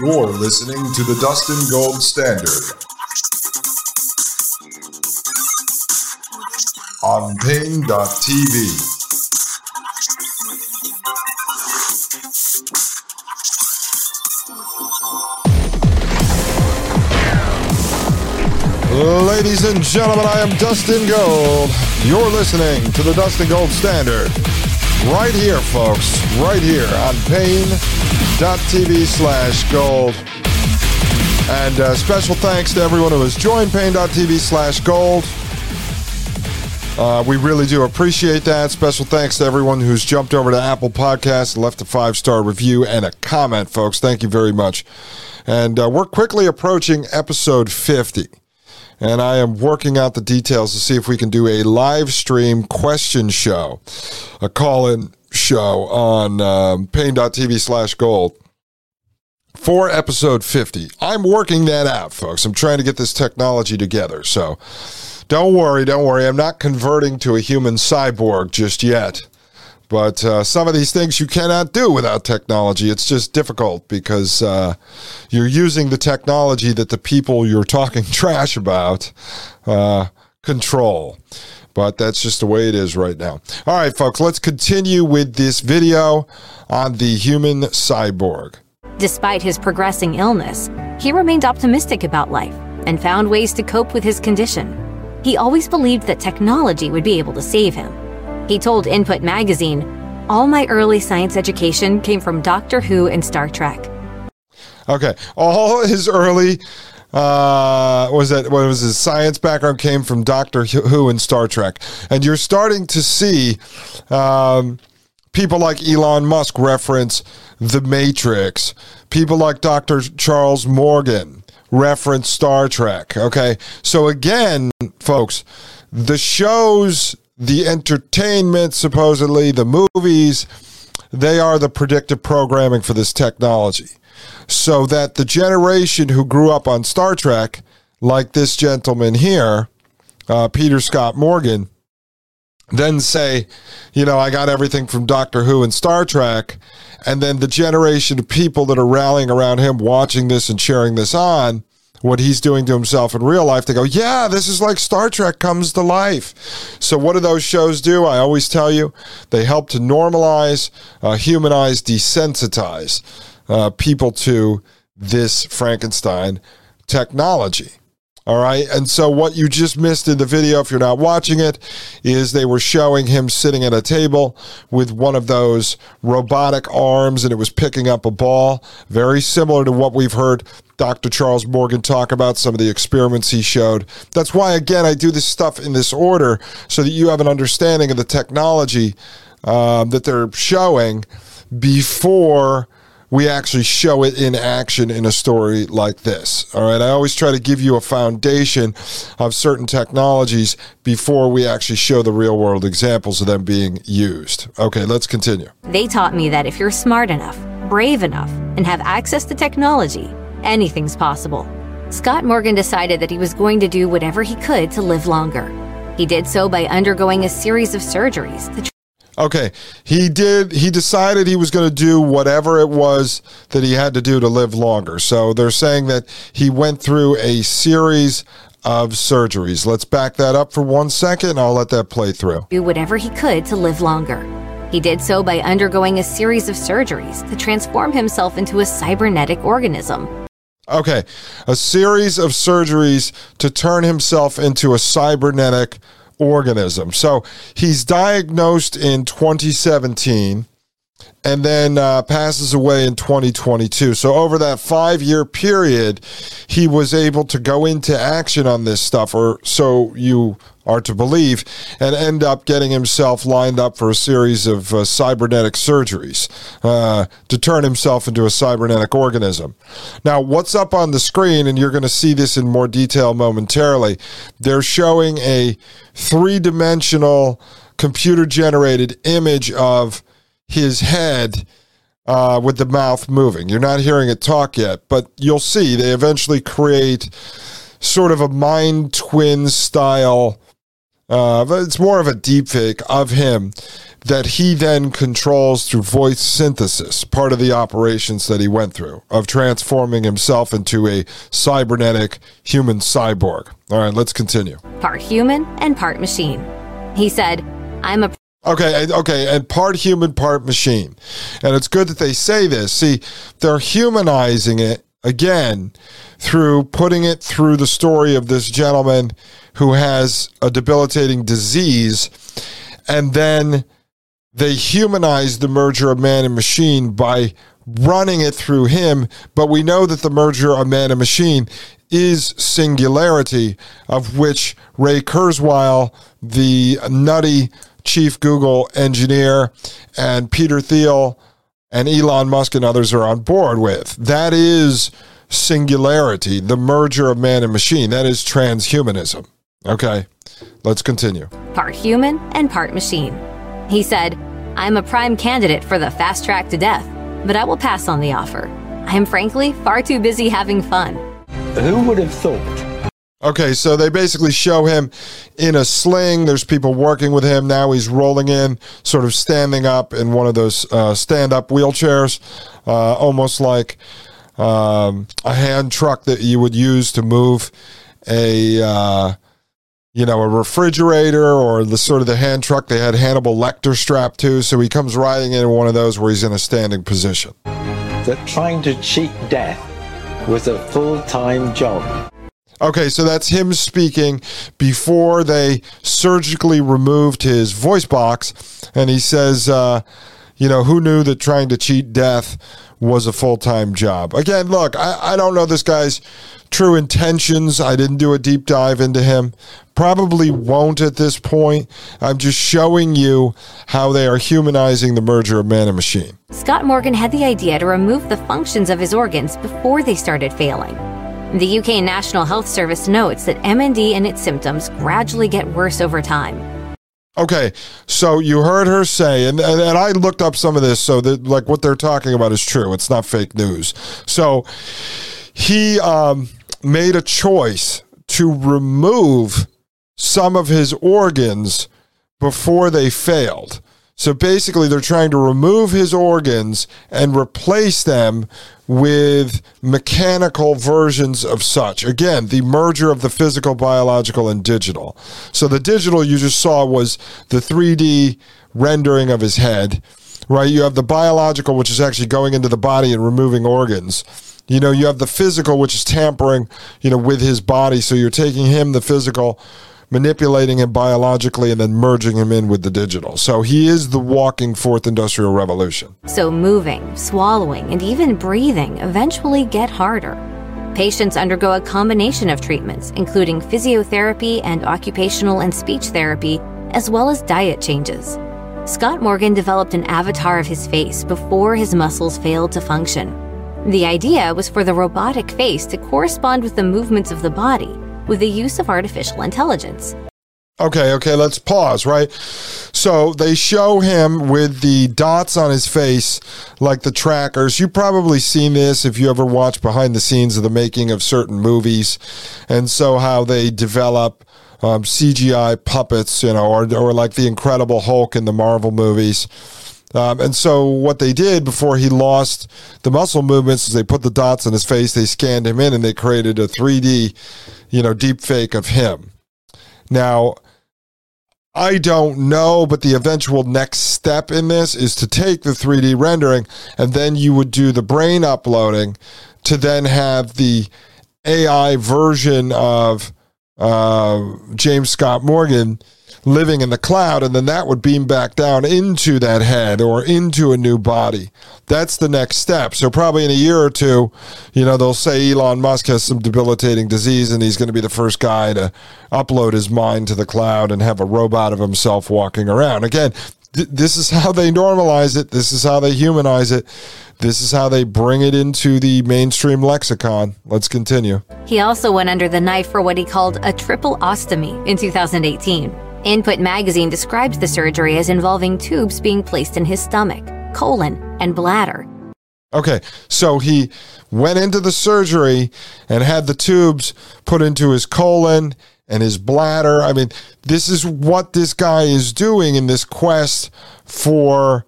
You're listening to the Dustin Gold Standard on Paine.tv. Ladies and gentlemen, I am Dustin Gold. You're listening to the Dustin Gold Standard. Right here, folks. Right here on Paine.tv slash gold. And uh, special thanks to everyone who has joined Paine.tv slash gold. Uh, we really do appreciate that. Special thanks to everyone who's jumped over to Apple Podcasts, left a five star review and a comment, folks. Thank you very much. And uh, we're quickly approaching episode 50 and I am working out the details to see if we can do a live stream question show, a call in show on um, Paine.tv slash gold for episode 50. I'm working that out, folks. I'm trying to get this technology together. So don't worry, don't worry. I'm not converting to a human cyborg just yet. But uh, some of these things you cannot do without technology. It's just difficult because uh, you're using the technology that the people you're talking trash about uh, control. But that's just the way it is right now. All right, folks, let's continue with this video on the human cyborg. Despite his progressing illness, he remained optimistic about life and found ways to cope with his condition. He always believed that technology would be able to save him. He told Input magazine, All my early science education came from Doctor Who and Star Trek. Okay. All his early uh, was that what was his science background came from Doctor Who and Star Trek, and you're starting to see um, people like Elon Musk reference The Matrix. People like Doctor Charles Morgan reference Star Trek. Okay, so again, folks, the shows the entertainment, supposedly, the movies, they are the predictive programming for this technology. So that the generation who grew up on Star Trek, like this gentleman here, uh, Peter Scott Morgan, then say, you know, I got everything from Doctor Who and Star Trek. And then the generation of people that are rallying around him, watching this and cheering this on, what he's doing to himself in real life, they go, yeah, this is like Star Trek comes to life. So, what do those shows do? I always tell you, they help to normalize, uh, humanize, desensitize uh, people to this Frankenstein technology. All right. And so, what you just missed in the video, if you're not watching it, is they were showing him sitting at a table with one of those robotic arms and it was picking up a ball. Very similar to what we've heard Dr. Charles Morgan talk about, some of the experiments he showed. That's why, again, I do this stuff in this order so that you have an understanding of the technology um, that they're showing before we actually show it in action in a story like this. All right. I always try to give you a foundation of certain technologies before we actually show the real world examples of them being used. Okay, let's continue. They taught me that if you're smart enough, brave enough, and have access to technology, anything's possible. Scott Morgan decided that he was going to do whatever he could to live longer. He did so by undergoing a series of surgeries Okay, he did. He decided he was going to do whatever it was that he had to do to live longer. So they're saying that he went through a series of surgeries. Let's back that up for one second. I'll let that play through. Do whatever he could to live longer. He did so by undergoing a series of surgeries to transform himself into a cybernetic organism. Okay, a series of surgeries to turn himself into a cybernetic organism. So he's diagnosed in 2017 and then uh, passes away in 2022. So, over that five year period, he was able to go into action on this stuff, or so you are to believe, and end up getting himself lined up for a series of uh, cybernetic surgeries uh, to turn himself into a cybernetic organism. Now, what's up on the screen, and you're going to see this in more detail momentarily, they're showing a three dimensional computer generated image of his head. Uh, with the mouth moving. You're not hearing it talk yet, but you'll see they eventually create sort of a mind twin style uh, it's more of a deep fake of him that he then controls through voice synthesis, part of the operations that he went through of transforming himself into a cybernetic human cyborg. All right, let's continue. Part human and part machine. He said, I'm a Okay, okay, and part human, part machine. And it's good that they say this. See, they're humanizing it again through putting it through the story of this gentleman who has a debilitating disease, and then they humanize the merger of man and machine by running it through him. But we know that the merger of man and machine is singularity, of which Ray Kurzweil, the nutty chief Google engineer, and Peter Thiel and Elon Musk and others are on board with. That is singularity, the merger of man and machine. That is transhumanism. Okay, let's continue. Part human and part machine. He said, I'm a prime candidate for the fast track to death, but I will pass on the offer. I am frankly far too busy having fun. Who would have thought? Okay, so they basically show him in a sling. There's people working with him. Now he's rolling in, sort of standing up in one of those uh, stand up wheelchairs, uh, almost like um, a hand truck that you would use to move a. Uh, you know, a refrigerator or the sort of the hand truck they had Hannibal Lecter strapped to. So he comes riding in one of those where he's in a standing position. That trying to cheat death was a full time job. Okay, so that's him speaking before they surgically removed his voice box. And he says, uh, you know, who knew that trying to cheat death was a full time job? Again, look, I, I don't know this guy's true intentions. I didn't do a deep dive into him. Probably won't at this point. I'm just showing you how they are humanizing the merger of man and machine. Scott Morgan had the idea to remove the functions of his organs before they started failing. The UK National Health Service notes that MND and its symptoms gradually get worse over time. Okay, so you heard her say, and, and, and I looked up some of this, so that like what they're talking about is true. It's not fake news. So he um, made a choice to remove some of his organs before they failed. So basically, they're trying to remove his organs and replace them with mechanical versions of such. Again, the merger of the physical, biological, and digital. So the digital you just saw was the 3D rendering of his head, right? You have the biological, which is actually going into the body and removing organs. You know, you have the physical, which is tampering, you know, with his body. So you're taking him, the physical, manipulating him biologically, and then merging him in with the digital. So he is the walking fourth industrial revolution. So moving, swallowing, and even breathing eventually get harder. Patients undergo a combination of treatments, including physiotherapy and occupational and speech therapy, as well as diet changes. Scott Morgan developed an avatar of his face before his muscles failed to function. The idea was for the robotic face to correspond with the movements of the body with the use of artificial intelligence. Okay, okay, let's pause, right? So they show him with the dots on his face, like the trackers. You've probably seen this if you ever watch behind the scenes of the making of certain movies. And so how they develop um, CGI puppets, you know, or, or like the Incredible Hulk in the Marvel movies. Um, and so what they did before he lost the muscle movements is they put the dots on his face, they scanned him in, and they created a 3D, you know, deep fake of him. Now, I don't know, but the eventual next step in this is to take the 3D rendering and then you would do the brain uploading to then have the AI version of uh, James Scott Morgan living in the cloud, and then that would beam back down into that head or into a new body. That's the next step. So, probably in a year or two, you know, they'll say Elon Musk has some debilitating disease and he's going to be the first guy to upload his mind to the cloud and have a robot of himself walking around. Again, th- this is how they normalize it, this is how they humanize it. This is how they bring it into the mainstream lexicon. Let's continue. He also went under the knife for what he called a triple ostomy in 2018. Input magazine describes the surgery as involving tubes being placed in his stomach, colon, and bladder. Okay, so he went into the surgery and had the tubes put into his colon and his bladder. I mean, this is what this guy is doing in this quest for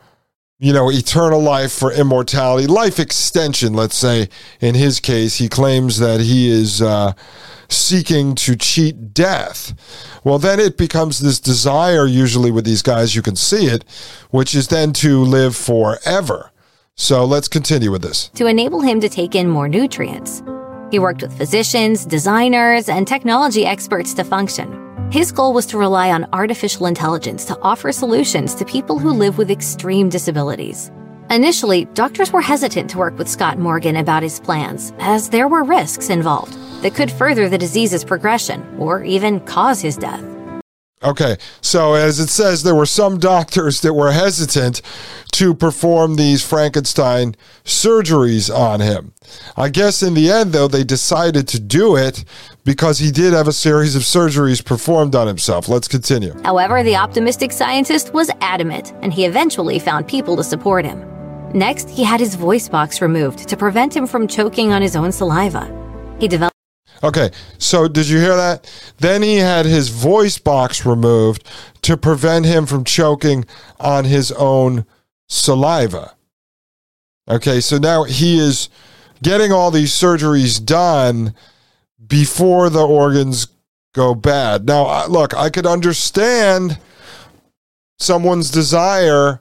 you know, eternal life for immortality, life extension, let's say. In his case, he claims that he is uh, seeking to cheat death. Well, then it becomes this desire, usually with these guys, you can see it, which is then to live forever. So let's continue with this. To enable him to take in more nutrients. He worked with physicians, designers, and technology experts to function. His goal was to rely on artificial intelligence to offer solutions to people who live with extreme disabilities. Initially, doctors were hesitant to work with Scott Morgan about his plans, as there were risks involved that could further the disease's progression or even cause his death. Okay, so as it says, there were some doctors that were hesitant to perform these Frankenstein surgeries on him. I guess in the end, though, they decided to do it because he did have a series of surgeries performed on himself. Let's continue. However, the optimistic scientist was adamant, and he eventually found people to support him. Next, he had his voice box removed to prevent him from choking on his own saliva. He developed Okay, so did you hear that? Then he had his voice box removed to prevent him from choking on his own saliva. Okay, so now he is getting all these surgeries done before the organs go bad. Now, look, I could understand someone's desire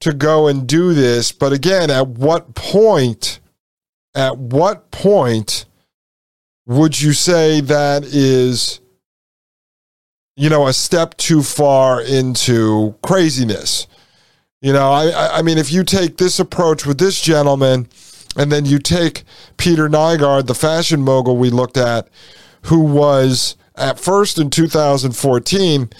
to go and do this, but again, at what point, at what point would you say that is, you know, a step too far into craziness? You know, I, I mean, if you take this approach with this gentleman, and then you take Peter Nygard, the fashion mogul we looked at, who was at first in 2014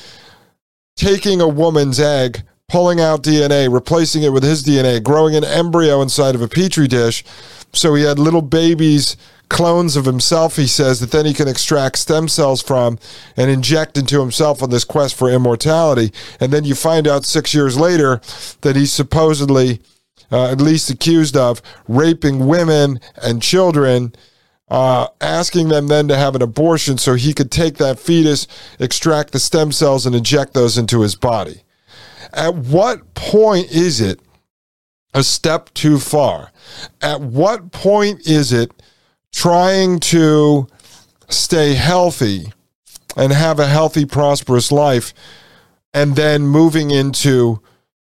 taking a woman's egg, pulling out DNA, replacing it with his DNA, growing an embryo inside of a petri dish. So he had little babies, clones of himself, he says, that then he can extract stem cells from and inject into himself on this quest for immortality. And then you find out six years later that he's supposedly uh, at least accused of raping women and children, uh, asking them then to have an abortion so he could take that fetus, extract the stem cells, and inject those into his body. At what point is it a step too far? At what point is it trying to stay healthy and have a healthy, prosperous life and then moving into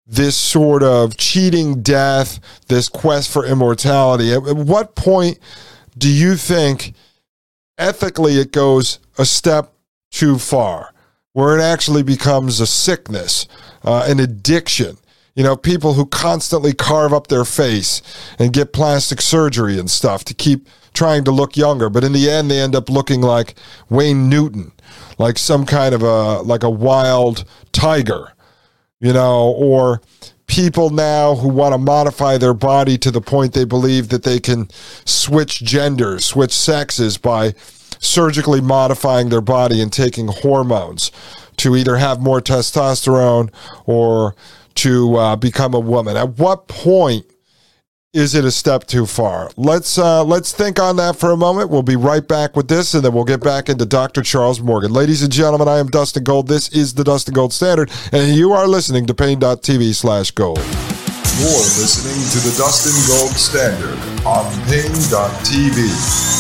this sort of cheating death, this quest for immortality? At, what point do you think ethically it goes a step too far, where it actually becomes a sickness, uh, an addiction? You know, people who constantly carve up their face and get plastic surgery and stuff to keep trying to look younger, but in the end they end up looking like Wayne Newton, like some kind of a like a wild tiger you know, or people now who want to modify their body to the point they believe that they can switch genders, switch sexes by surgically modifying their body and taking hormones to either have more testosterone or to uh, become a woman. At what point is it a step too far? Let's uh, let's think on that for a moment. We'll be right back with this, and then we'll get back into Dr. Charles Morgan. Ladies and gentlemen, I am Dustin Gold. This is the Dustin Gold Standard, and you are listening to Paine.tv slash gold. You're listening to the Dustin Gold Standard on Paine.tv.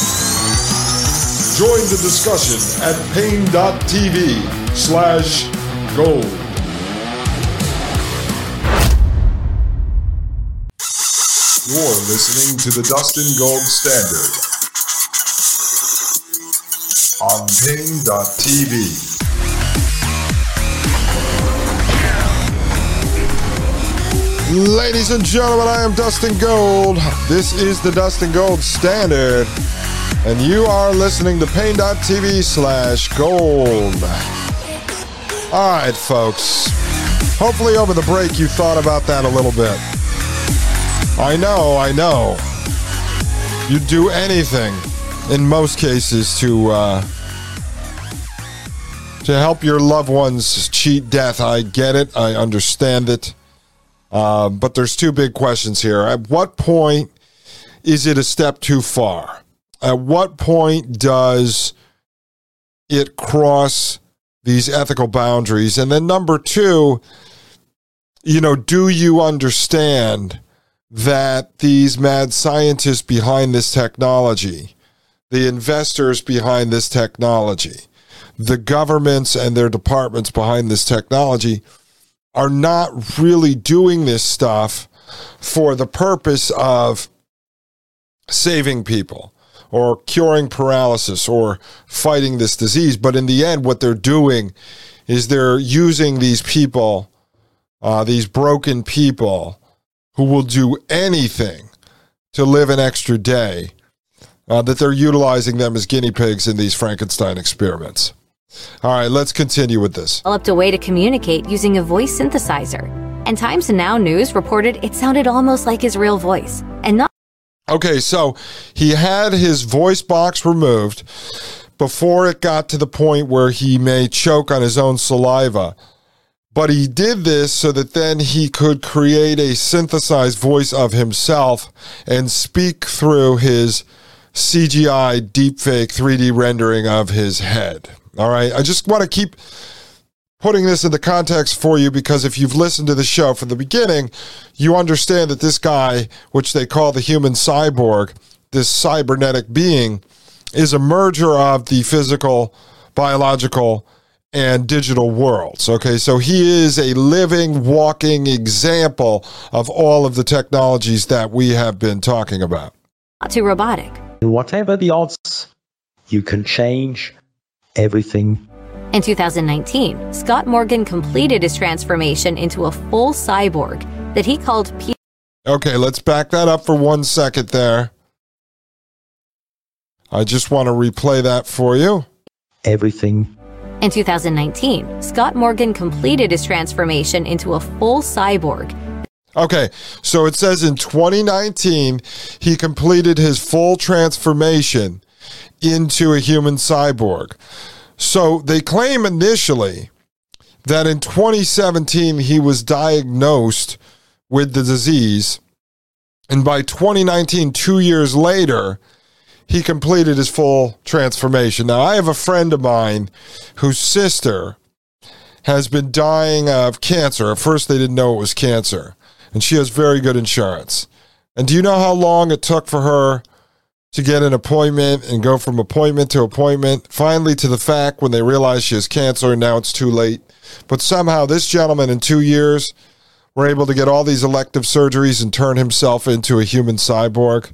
Join the discussion at Paine.tv slash gold. You're listening to the Dustin Gold Standard on Paine.tv. Ladies and gentlemen, I am Dustin Gold. This is the Dustin Gold Standard, and you are listening to Paine.tv slash gold. All right, folks. Hopefully, over the break, you thought about that a little bit. I know, I know. You'd do anything, in most cases, to uh, to help your loved ones cheat death. I get it. I understand it. Uh, but there's two big questions here. At what point is it a step too far? At what point does it cross these ethical boundaries? And then number two, you know, do you understand that these mad scientists behind this technology, the investors behind this technology, the governments and their departments behind this technology are not really doing this stuff for the purpose of saving people or curing paralysis or fighting this disease. But in the end, what they're doing is they're using these people, uh, these broken people who will do anything to live an extra day, uh, that they're utilizing them as guinea pigs in these Frankenstein experiments. All right, let's continue with this. Developed a way to communicate using a voice synthesizer. And Times Now News reported it sounded almost like his real voice. And not Okay, so he had his voice box removed before it got to the point where he may choke on his own saliva. But he did this so that then he could create a synthesized voice of himself and speak through his CGI deepfake 3D rendering of his head. All right. I just want to keep putting this in the context for you because if you've listened to the show from the beginning, you understand that this guy, which they call the human cyborg, this cybernetic being, is a merger of the physical, biological, and digital worlds. Okay, so he is a living, walking example of all of the technologies that we have been talking about. to robotic. Whatever the odds, you can change everything. In 2019, Scott Morgan completed his transformation into a full cyborg that he called P- Okay, let's back that up for one second there. I just want to replay that for you. Everything. In 2019, Scott Morgan completed his transformation into a full cyborg Okay, so it says in 2019, he completed his full transformation into a human cyborg. So they claim initially that in 2017 he was diagnosed with the disease. And by 2019, two years later, he completed his full transformation. Now, I have a friend of mine whose sister has been dying of cancer. At first, they didn't know it was cancer, and she has very good insurance. And do you know how long it took for her to get an appointment and go from appointment to appointment, finally to the fact when they realize she has cancer and now it's too late? But somehow, this gentleman in two years were able to get all these elective surgeries and turn himself into a human cyborg.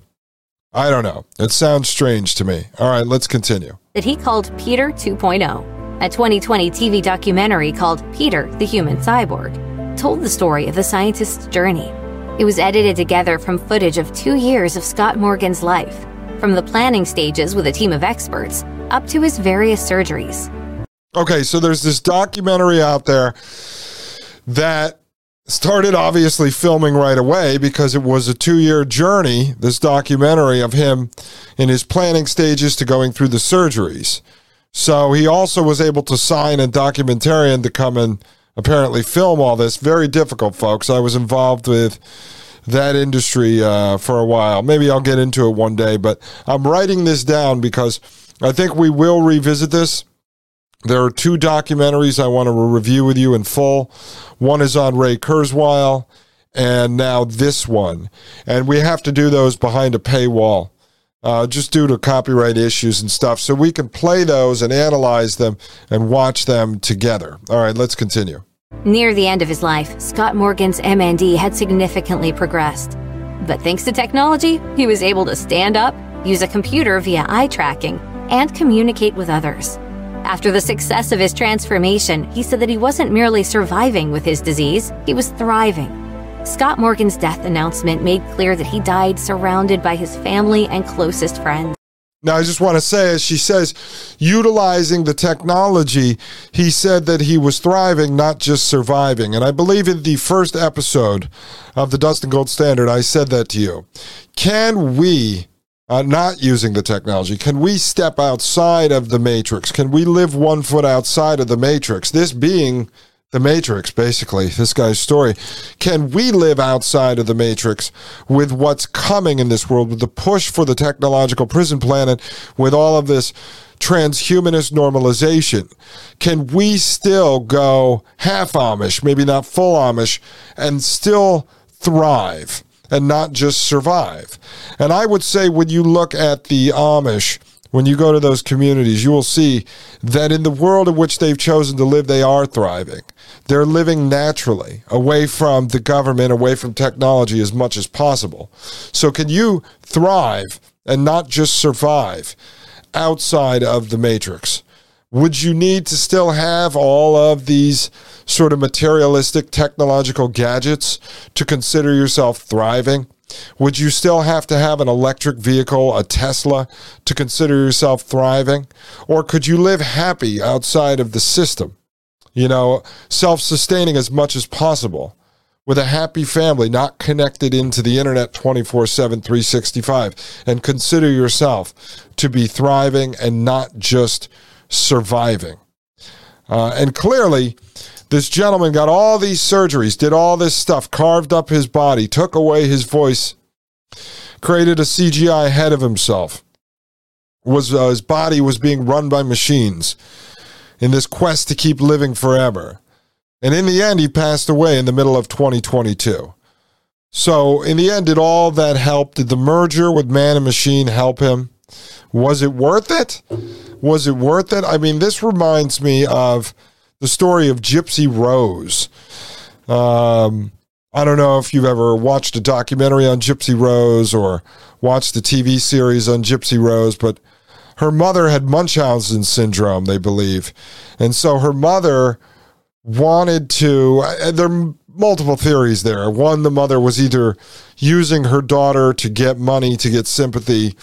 I don't know. It sounds strange to me. All right, let's continue. that he called Peter 2.0. A 2020 TV documentary called Peter, the Human Cyborg told the story of the scientist's journey. It was edited together from footage of two years of Scott Morgan's life, from the planning stages with a team of experts up to his various surgeries. Okay, so there's this documentary out there that started obviously filming right away because it was a two year journey, this documentary of him in his planning stages to going through the surgeries. So he also was able to sign a documentarian to come and apparently film all this. Very difficult, folks. I was involved with that industry uh, for a while. Maybe I'll get into it one day, but I'm writing this down because I think we will revisit this. There are two documentaries I want to review with you in full. One is on Ray Kurzweil, and now this one. And we have to do those behind a paywall, uh, just due to copyright issues and stuff. So we can play those and analyze them and watch them together. All right, let's continue. Near the end of his life, Scott Morgan's MND had significantly progressed. But thanks to technology, he was able to stand up, use a computer via eye tracking, and communicate with others. After the success of his transformation, he said that he wasn't merely surviving with his disease, he was thriving. Scott Morgan's death announcement made clear that he died surrounded by his family and closest friends. Now, I just want to say, as she says, utilizing the technology, he said that he was thriving, not just surviving. And I believe in the first episode of the Dustin Gold Standard, I said that to you. Can we, uh, not using the technology, can we step outside of the matrix? Can we live one foot outside of the matrix? This being the Matrix, basically, this guy's story. Can we live outside of the Matrix with what's coming in this world, with the push for the technological prison planet, with all of this transhumanist normalization? Can we still go half Amish, maybe not full Amish, and still thrive and not just survive? And I would say when you look at the Amish, when you go to those communities, you will see that in the world in which they've chosen to live, they are thriving. They're living naturally, away from the government, away from technology as much as possible. So, can you thrive and not just survive outside of the matrix? Would you need to still have all of these sort of materialistic technological gadgets to consider yourself thriving? Would you still have to have an electric vehicle, a Tesla, to consider yourself thriving? Or could you live happy outside of the system? You know, self sustaining as much as possible with a happy family, not connected into the internet 24 7, 365, and consider yourself to be thriving and not just surviving. Uh, and clearly, this gentleman got all these surgeries, did all this stuff, carved up his body, took away his voice, created a CGI head of himself. Was uh, his body was being run by machines in this quest to keep living forever. And in the end, he passed away in the middle of 2022. So, in the end, did all that help? Did the merger with man and machine help him? Was it worth it? Was it worth it? I mean, this reminds me of the story of Gypsy Rose. Um, I don't know if you've ever watched a documentary on Gypsy Rose or watched the TV series on Gypsy Rose, but her mother had Munchausen syndrome, they believe. And so her mother wanted to, there are multiple theories there. One, the mother was either using her daughter to get money, to get sympathy,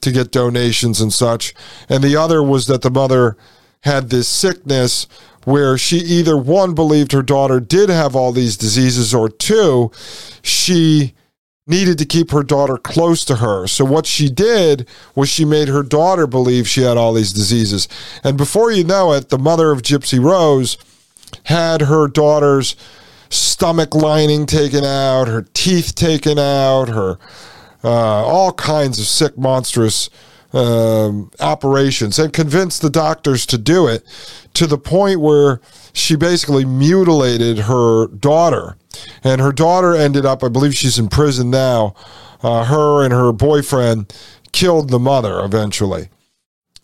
to get donations and such. And the other was that the mother had this sickness where she either one believed her daughter did have all these diseases or two she needed to keep her daughter close to her. So what she did was she made her daughter believe she had all these diseases. And before you know it the mother of gypsy rose had her daughter's stomach lining taken out her teeth taken out her uh, all kinds of sick monstrous um, operations and convinced the doctors to do it to the point where she basically mutilated her daughter. And her daughter ended up, I believe she's in prison now. Uh, her and her boyfriend killed the mother eventually.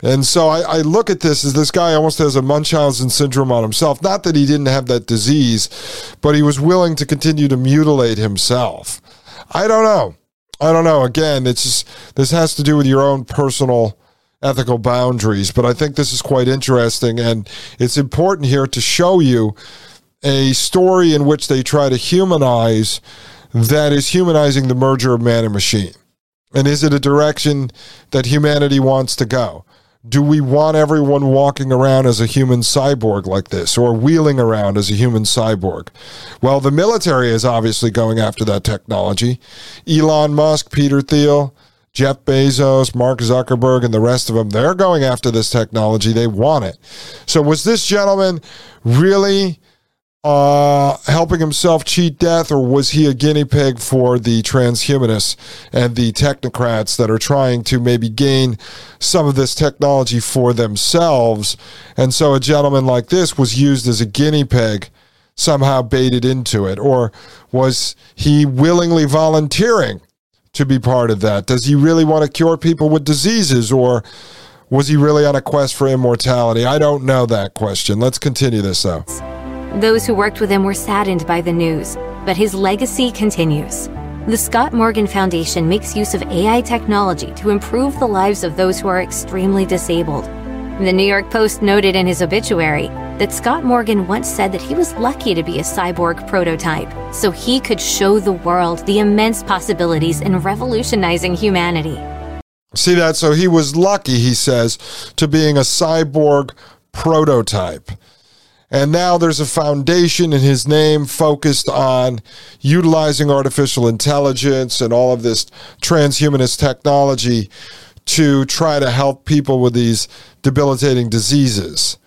And so I, I, look at this as this guy almost has a Munchausen syndrome on himself. Not that he didn't have that disease, but he was willing to continue to mutilate himself. I don't know. I don't know. Again, it's just, this has to do with your own personal ethical boundaries, but I think this is quite interesting, and it's important here to show you a story in which they try to humanize that is humanizing the merger of man and machine. And is it a direction that humanity wants to go? Do we want everyone walking around as a human cyborg like this or wheeling around as a human cyborg? Well, the military is obviously going after that technology. Elon Musk, Peter Thiel, Jeff Bezos, Mark Zuckerberg, and the rest of them, they're going after this technology. They want it. So, was this gentleman really uh, helping himself cheat death, or was he a guinea pig for the transhumanists and the technocrats that are trying to maybe gain some of this technology for themselves? And so a gentleman like this was used as a guinea pig, somehow baited into it, or was he willingly volunteering to be part of that? Does he really want to cure people with diseases, or was he really on a quest for immortality? I don't know that question. Let's continue this though. Those who worked with him were saddened by the news, but his legacy continues. The Scott Morgan Foundation makes use of AI technology to improve the lives of those who are extremely disabled. The New York Post noted in his obituary that Scott Morgan once said that he was lucky to be a cyborg prototype so he could show the world the immense possibilities in revolutionizing humanity. See that? So he was lucky, he says, to being a cyborg prototype. And now there's a foundation in his name focused on utilizing artificial intelligence and all of this transhumanist technology to try to help people with these debilitating diseases.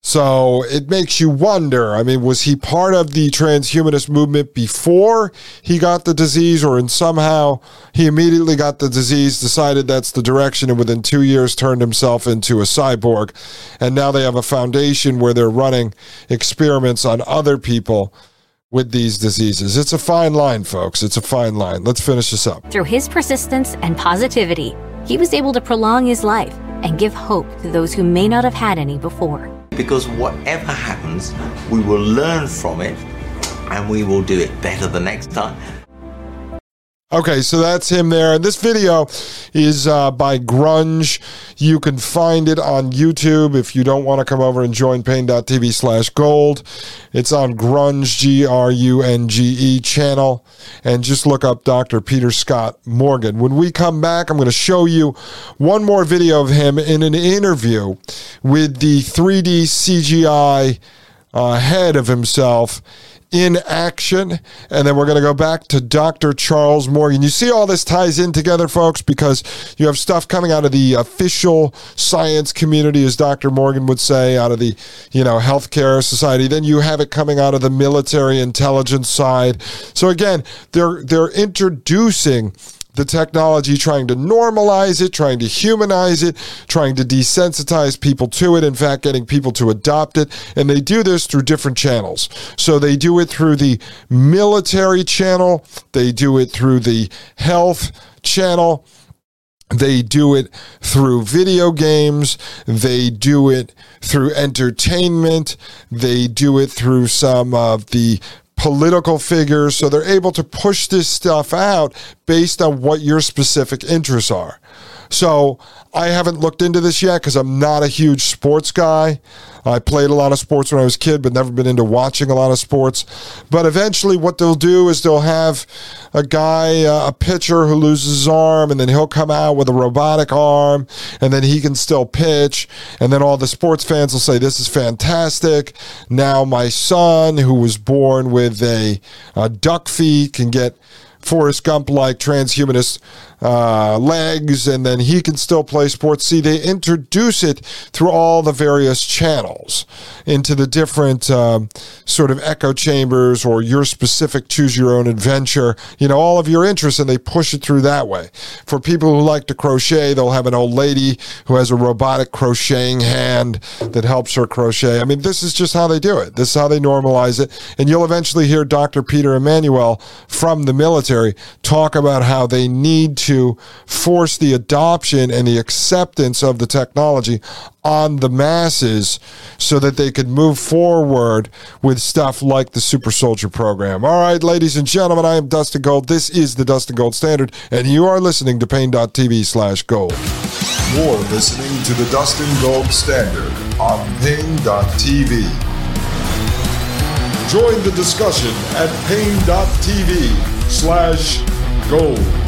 So it makes you wonder. I mean, was he part of the transhumanist movement before he got the disease, or in somehow he immediately got the disease, decided that's the direction, and within two years turned himself into a cyborg? And now they have a foundation where they're running experiments on other people with these diseases. It's a fine line, folks. It's a fine line. Let's finish this up. Through his persistence and positivity, he was able to prolong his life and give hope to those who may not have had any before because whatever happens, we will learn from it and we will do it better the next time. Okay, so that's him there. And this video is uh, by Grunge. You can find it on YouTube if you don't want to come over and join Paine.tv slash gold. It's on Grunge, G R U N G E channel. And just look up Dr. Peter Scott Morgan. When we come back, I'm going to show you one more video of him in an interview with the 3D CGI uh, head of himself in action. And then we're going to go back to Dr. Charles Morgan. You see, all this ties in together, folks, because you have stuff coming out of the official science community, as Dr. Morgan would say, out of the, you know, healthcare society. Then you have it coming out of the military intelligence side. So again, they're, they're introducing the technology, trying to normalize it, trying to humanize it, trying to desensitize people to it, in fact, getting people to adopt it. And they do this through different channels. So they do it through the military channel, they do it through the health channel. They do it through video games. They do it through entertainment. They do it through some of the political figures. So they're able to push this stuff out based on what your specific interests are. So I haven't looked into this yet because I'm not a huge sports guy. I played a lot of sports when I was a kid, but never been into watching a lot of sports. But eventually, what they'll do is they'll have a guy, uh, a pitcher who loses his arm, and then he'll come out with a robotic arm, and then he can still pitch. And then all the sports fans will say, This is fantastic. Now, my son, who was born with a, a duck feet, can get Forrest Gump like transhumanist uh, legs, and then he can still play sports. See, they introduce it through all the various channels into the different um, sort of echo chambers or your specific choose your own adventure, you know, all of your interests, and they push it through that way. For people who like to crochet, they'll have an old lady who has a robotic crocheting hand that helps her crochet. I mean, this is just how they do it. This is how they normalize it. And you'll eventually hear Dr. Peter Emanuel from the military talk about how they need to to force the adoption and the acceptance of the technology on the masses so that they could move forward with stuff like the Super Soldier program. All right, ladies and gentlemen, I am Dustin Gold. This is the Dustin Gold Standard, and you are listening to Paine.tv slash gold. You're listening to the Dustin Gold Standard on Paine.tv. Join the discussion at Paine.tv slash gold.